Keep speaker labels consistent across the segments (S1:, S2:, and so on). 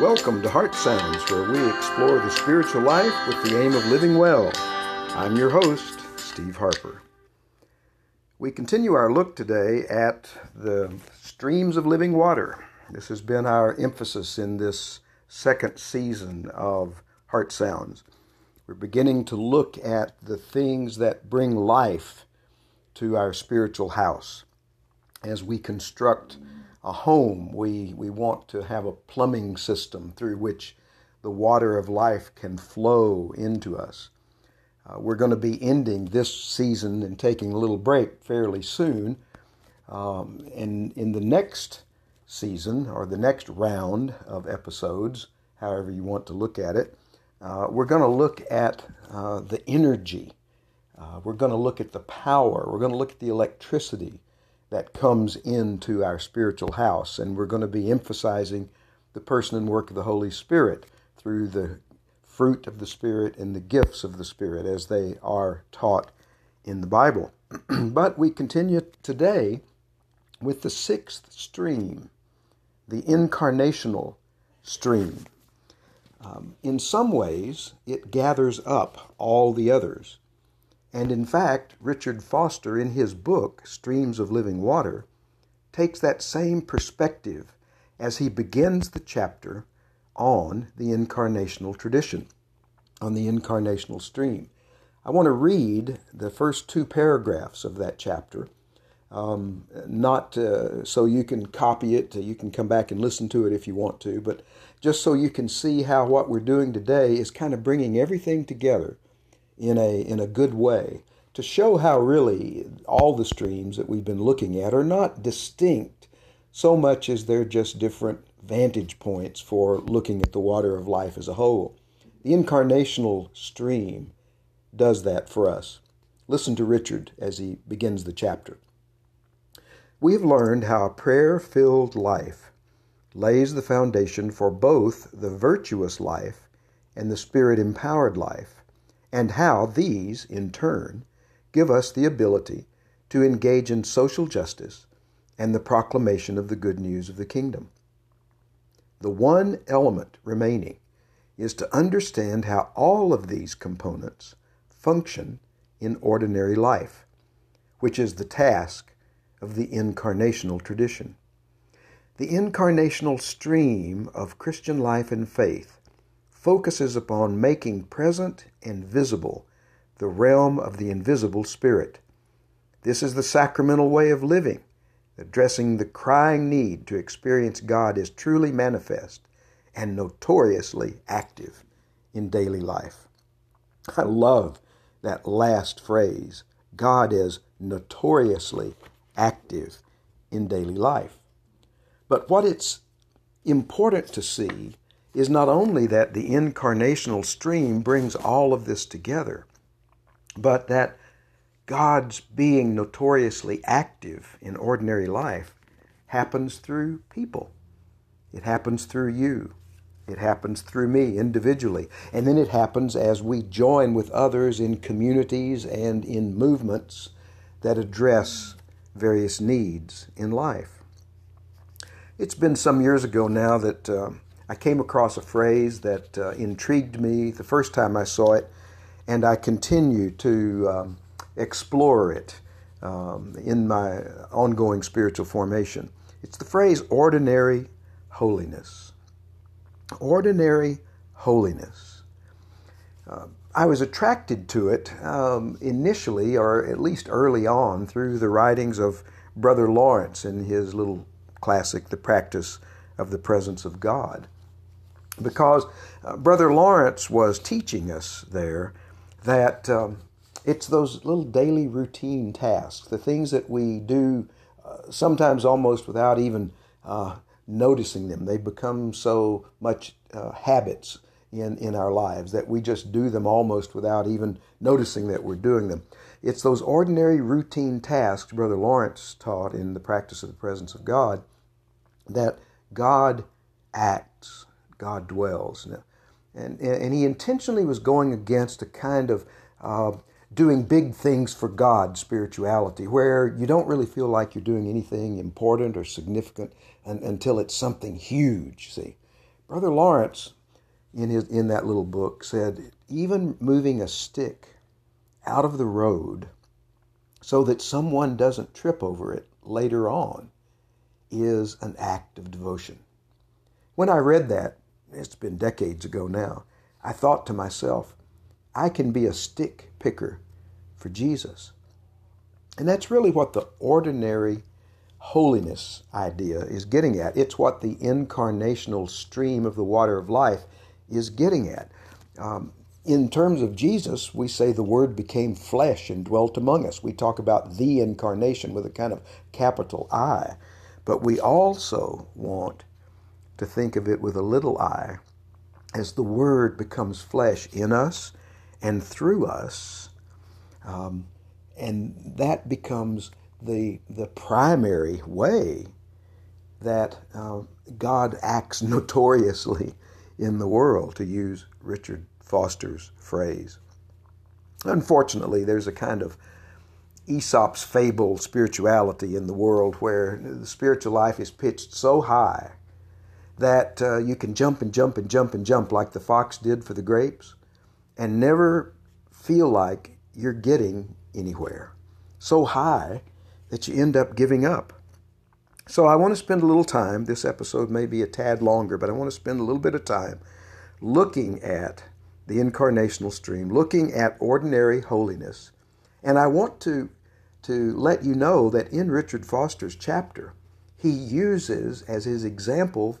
S1: Welcome to Heart Sounds, where we explore the spiritual life with the aim of living well. I'm your host, Steve Harper. We continue our look today at the streams of living water. This has been our emphasis in this second season of Heart Sounds. We're beginning to look at the things that bring life to our spiritual house. As we construct a home, we, we want to have a plumbing system through which the water of life can flow into us. Uh, we're going to be ending this season and taking a little break fairly soon. Um, and in the next season, or the next round of episodes, however you want to look at it, uh, we're going to look at uh, the energy. Uh, we're going to look at the power. We're going to look at the electricity that comes into our spiritual house. And we're going to be emphasizing the person and work of the Holy Spirit through the fruit of the Spirit and the gifts of the Spirit as they are taught in the Bible. but we continue today with the sixth stream, the incarnational stream. Um, in some ways, it gathers up all the others. And in fact, Richard Foster, in his book, Streams of Living Water, takes that same perspective as he begins the chapter on the incarnational tradition, on the incarnational stream. I want to read the first two paragraphs of that chapter, um, not uh, so you can copy it, you can come back and listen to it if you want to, but just so you can see how what we're doing today is kind of bringing everything together in a, in a good way to show how really all the streams that we've been looking at are not distinct so much as they're just different vantage points for looking at the water of life as a whole. The incarnational stream does that for us. Listen to Richard as he begins the chapter. We have learned how a prayer filled life lays the foundation for both the virtuous life and the spirit empowered life and how these, in turn, give us the ability to engage in social justice and the proclamation of the good news of the kingdom. The one element remaining is to understand how all of these components function in ordinary life, which is the task of the incarnational tradition. The incarnational stream of Christian life and faith focuses upon making present and visible the realm of the invisible spirit. This is the sacramental way of living, addressing the crying need to experience God as truly manifest and notoriously active in daily life. I love that last phrase God is notoriously active in daily life. But what it's important to see is not only that the incarnational stream brings all of this together, but that God's being notoriously active in ordinary life happens through people. It happens through you. It happens through me individually. And then it happens as we join with others in communities and in movements that address various needs in life. It's been some years ago now that. Uh, I came across a phrase that uh, intrigued me the first time I saw it, and I continue to um, explore it um, in my ongoing spiritual formation. It's the phrase ordinary holiness. Ordinary holiness. Uh, I was attracted to it um, initially, or at least early on, through the writings of Brother Lawrence in his little classic, The Practice of the Presence of God because uh, Brother Lawrence was teaching us there that um, it's those little daily routine tasks, the things that we do uh, sometimes almost without even uh, noticing them. They become so much uh, habits in, in our lives that we just do them almost without even noticing that we're doing them. It's those ordinary routine tasks, Brother Lawrence taught in the practice of the presence of God, that God acts God dwells. And, and he intentionally was going against a kind of uh, doing big things for God spirituality, where you don't really feel like you're doing anything important or significant until it's something huge, see. Brother Lawrence, in his in that little book, said even moving a stick out of the road so that someone doesn't trip over it later on is an act of devotion. When I read that, it's been decades ago now, I thought to myself, I can be a stick picker for Jesus. And that's really what the ordinary holiness idea is getting at. It's what the incarnational stream of the water of life is getting at. Um, in terms of Jesus, we say the Word became flesh and dwelt among us. We talk about the incarnation with a kind of capital I. But we also want to think of it with a little i as the Word becomes flesh in us and through us. Um, and that becomes the, the primary way that uh, God acts notoriously in the world, to use Richard Foster's phrase. Unfortunately, there's a kind of Aesop's fable spirituality in the world where the spiritual life is pitched so high that uh, you can jump and jump and jump and jump like the fox did for the grapes and never feel like you're getting anywhere. So high that you end up giving up. So I want to spend a little time, this episode may be a tad longer, but I want to spend a little bit of time looking at the incarnational stream, looking at ordinary holiness. And I want to to let you know that in Richard Foster's chapter, he uses as his example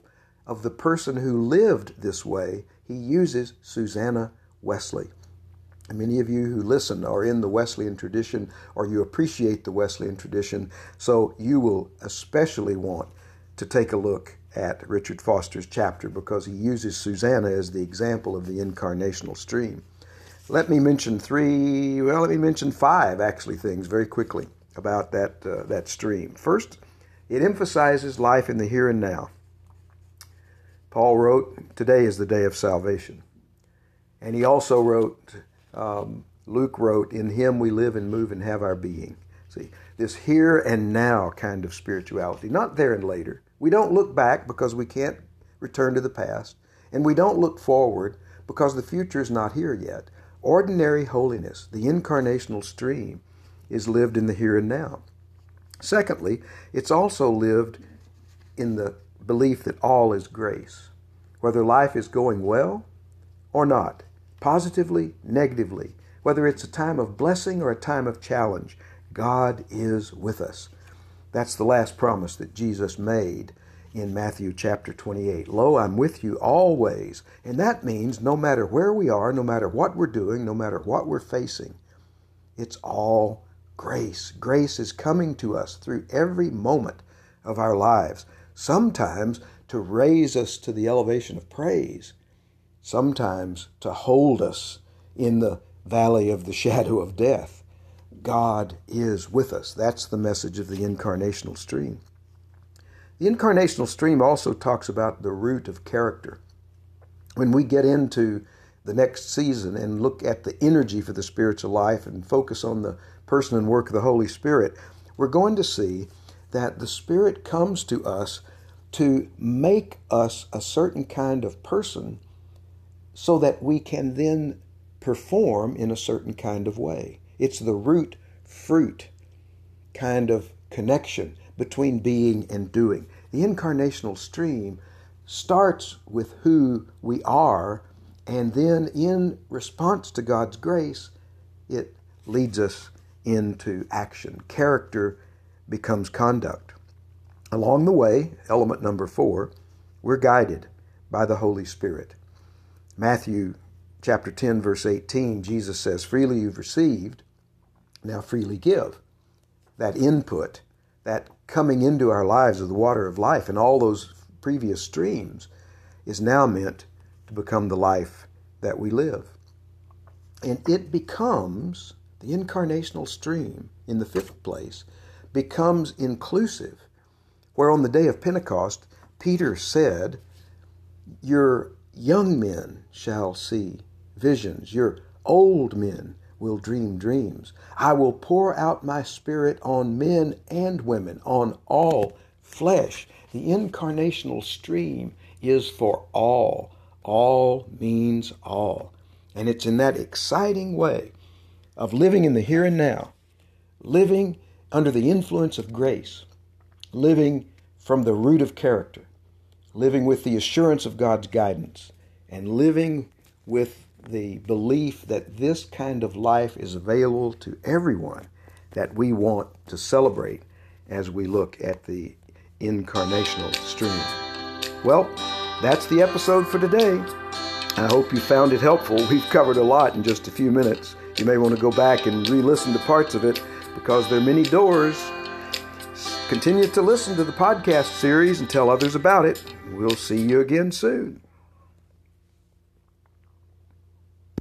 S1: of the person who lived this way, he uses Susanna Wesley. And many of you who listen are in the Wesleyan tradition or you appreciate the Wesleyan tradition, so you will especially want to take a look at Richard Foster's chapter because he uses Susanna as the example of the incarnational stream. Let me mention three, well, let me mention five actually things very quickly about that, uh, that stream. First, it emphasizes life in the here and now. Paul wrote, Today is the day of salvation. And he also wrote, um, Luke wrote, In him we live and move and have our being. See, this here and now kind of spirituality, not there and later. We don't look back because we can't return to the past, and we don't look forward because the future is not here yet. Ordinary holiness, the incarnational stream, is lived in the here and now. Secondly, it's also lived in the belief that all is grace, whether life is going well or not, positively, negatively, whether it's a time of blessing or a time of challenge, God is with us. That's the last promise that Jesus made in Matthew chapter 28. Lo, I'm with you always. And that means no matter where we are, no matter what we're doing, no matter what we're facing, it's all grace. Grace is coming to us through every moment of our lives, sometimes to raise us to the elevation of praise, sometimes to hold us in the valley of the shadow of death. God is with us. That's the message of the incarnational stream. The incarnational stream also talks about the root of character. When we get into the next season and look at the energy for the spiritual life and focus on the person and work of the Holy Spirit, we're going to see that the Spirit comes to us to make us a certain kind of person so that we can then perform in a certain kind of way. It's the root fruit kind of connection between being and doing. The incarnational stream starts with who we are, and then in response to God's grace, it leads us into action. Character becomes conduct. Along the way, element number four, we're guided by the Holy Spirit. Matthew chapter 10, verse 18, Jesus says, Freely you've received, now freely give. That input that coming into our lives of the water of life and all those previous streams is now meant to become the life that we live. And it becomes, the incarnational stream in the fifth place, becomes inclusive. Where on the day of Pentecost, Peter said, Your young men shall see visions, your old men will dream dreams. I will pour out my spirit on men and women, on all flesh. The incarnational stream is for all. All means all. And it's in that exciting way of living in the here and now, living under the influence of grace, living from the root of character, living with the assurance of God's guidance, and living with the belief that this kind of life is available to everyone that we want to celebrate as we look at the incarnational stream. Well, that's the episode for today. I hope you found it helpful. We've covered a lot in just a few minutes. You may want to go back and re listen to parts of it because there are many doors. Continue to listen to the podcast series and tell others about it. We'll see you again soon.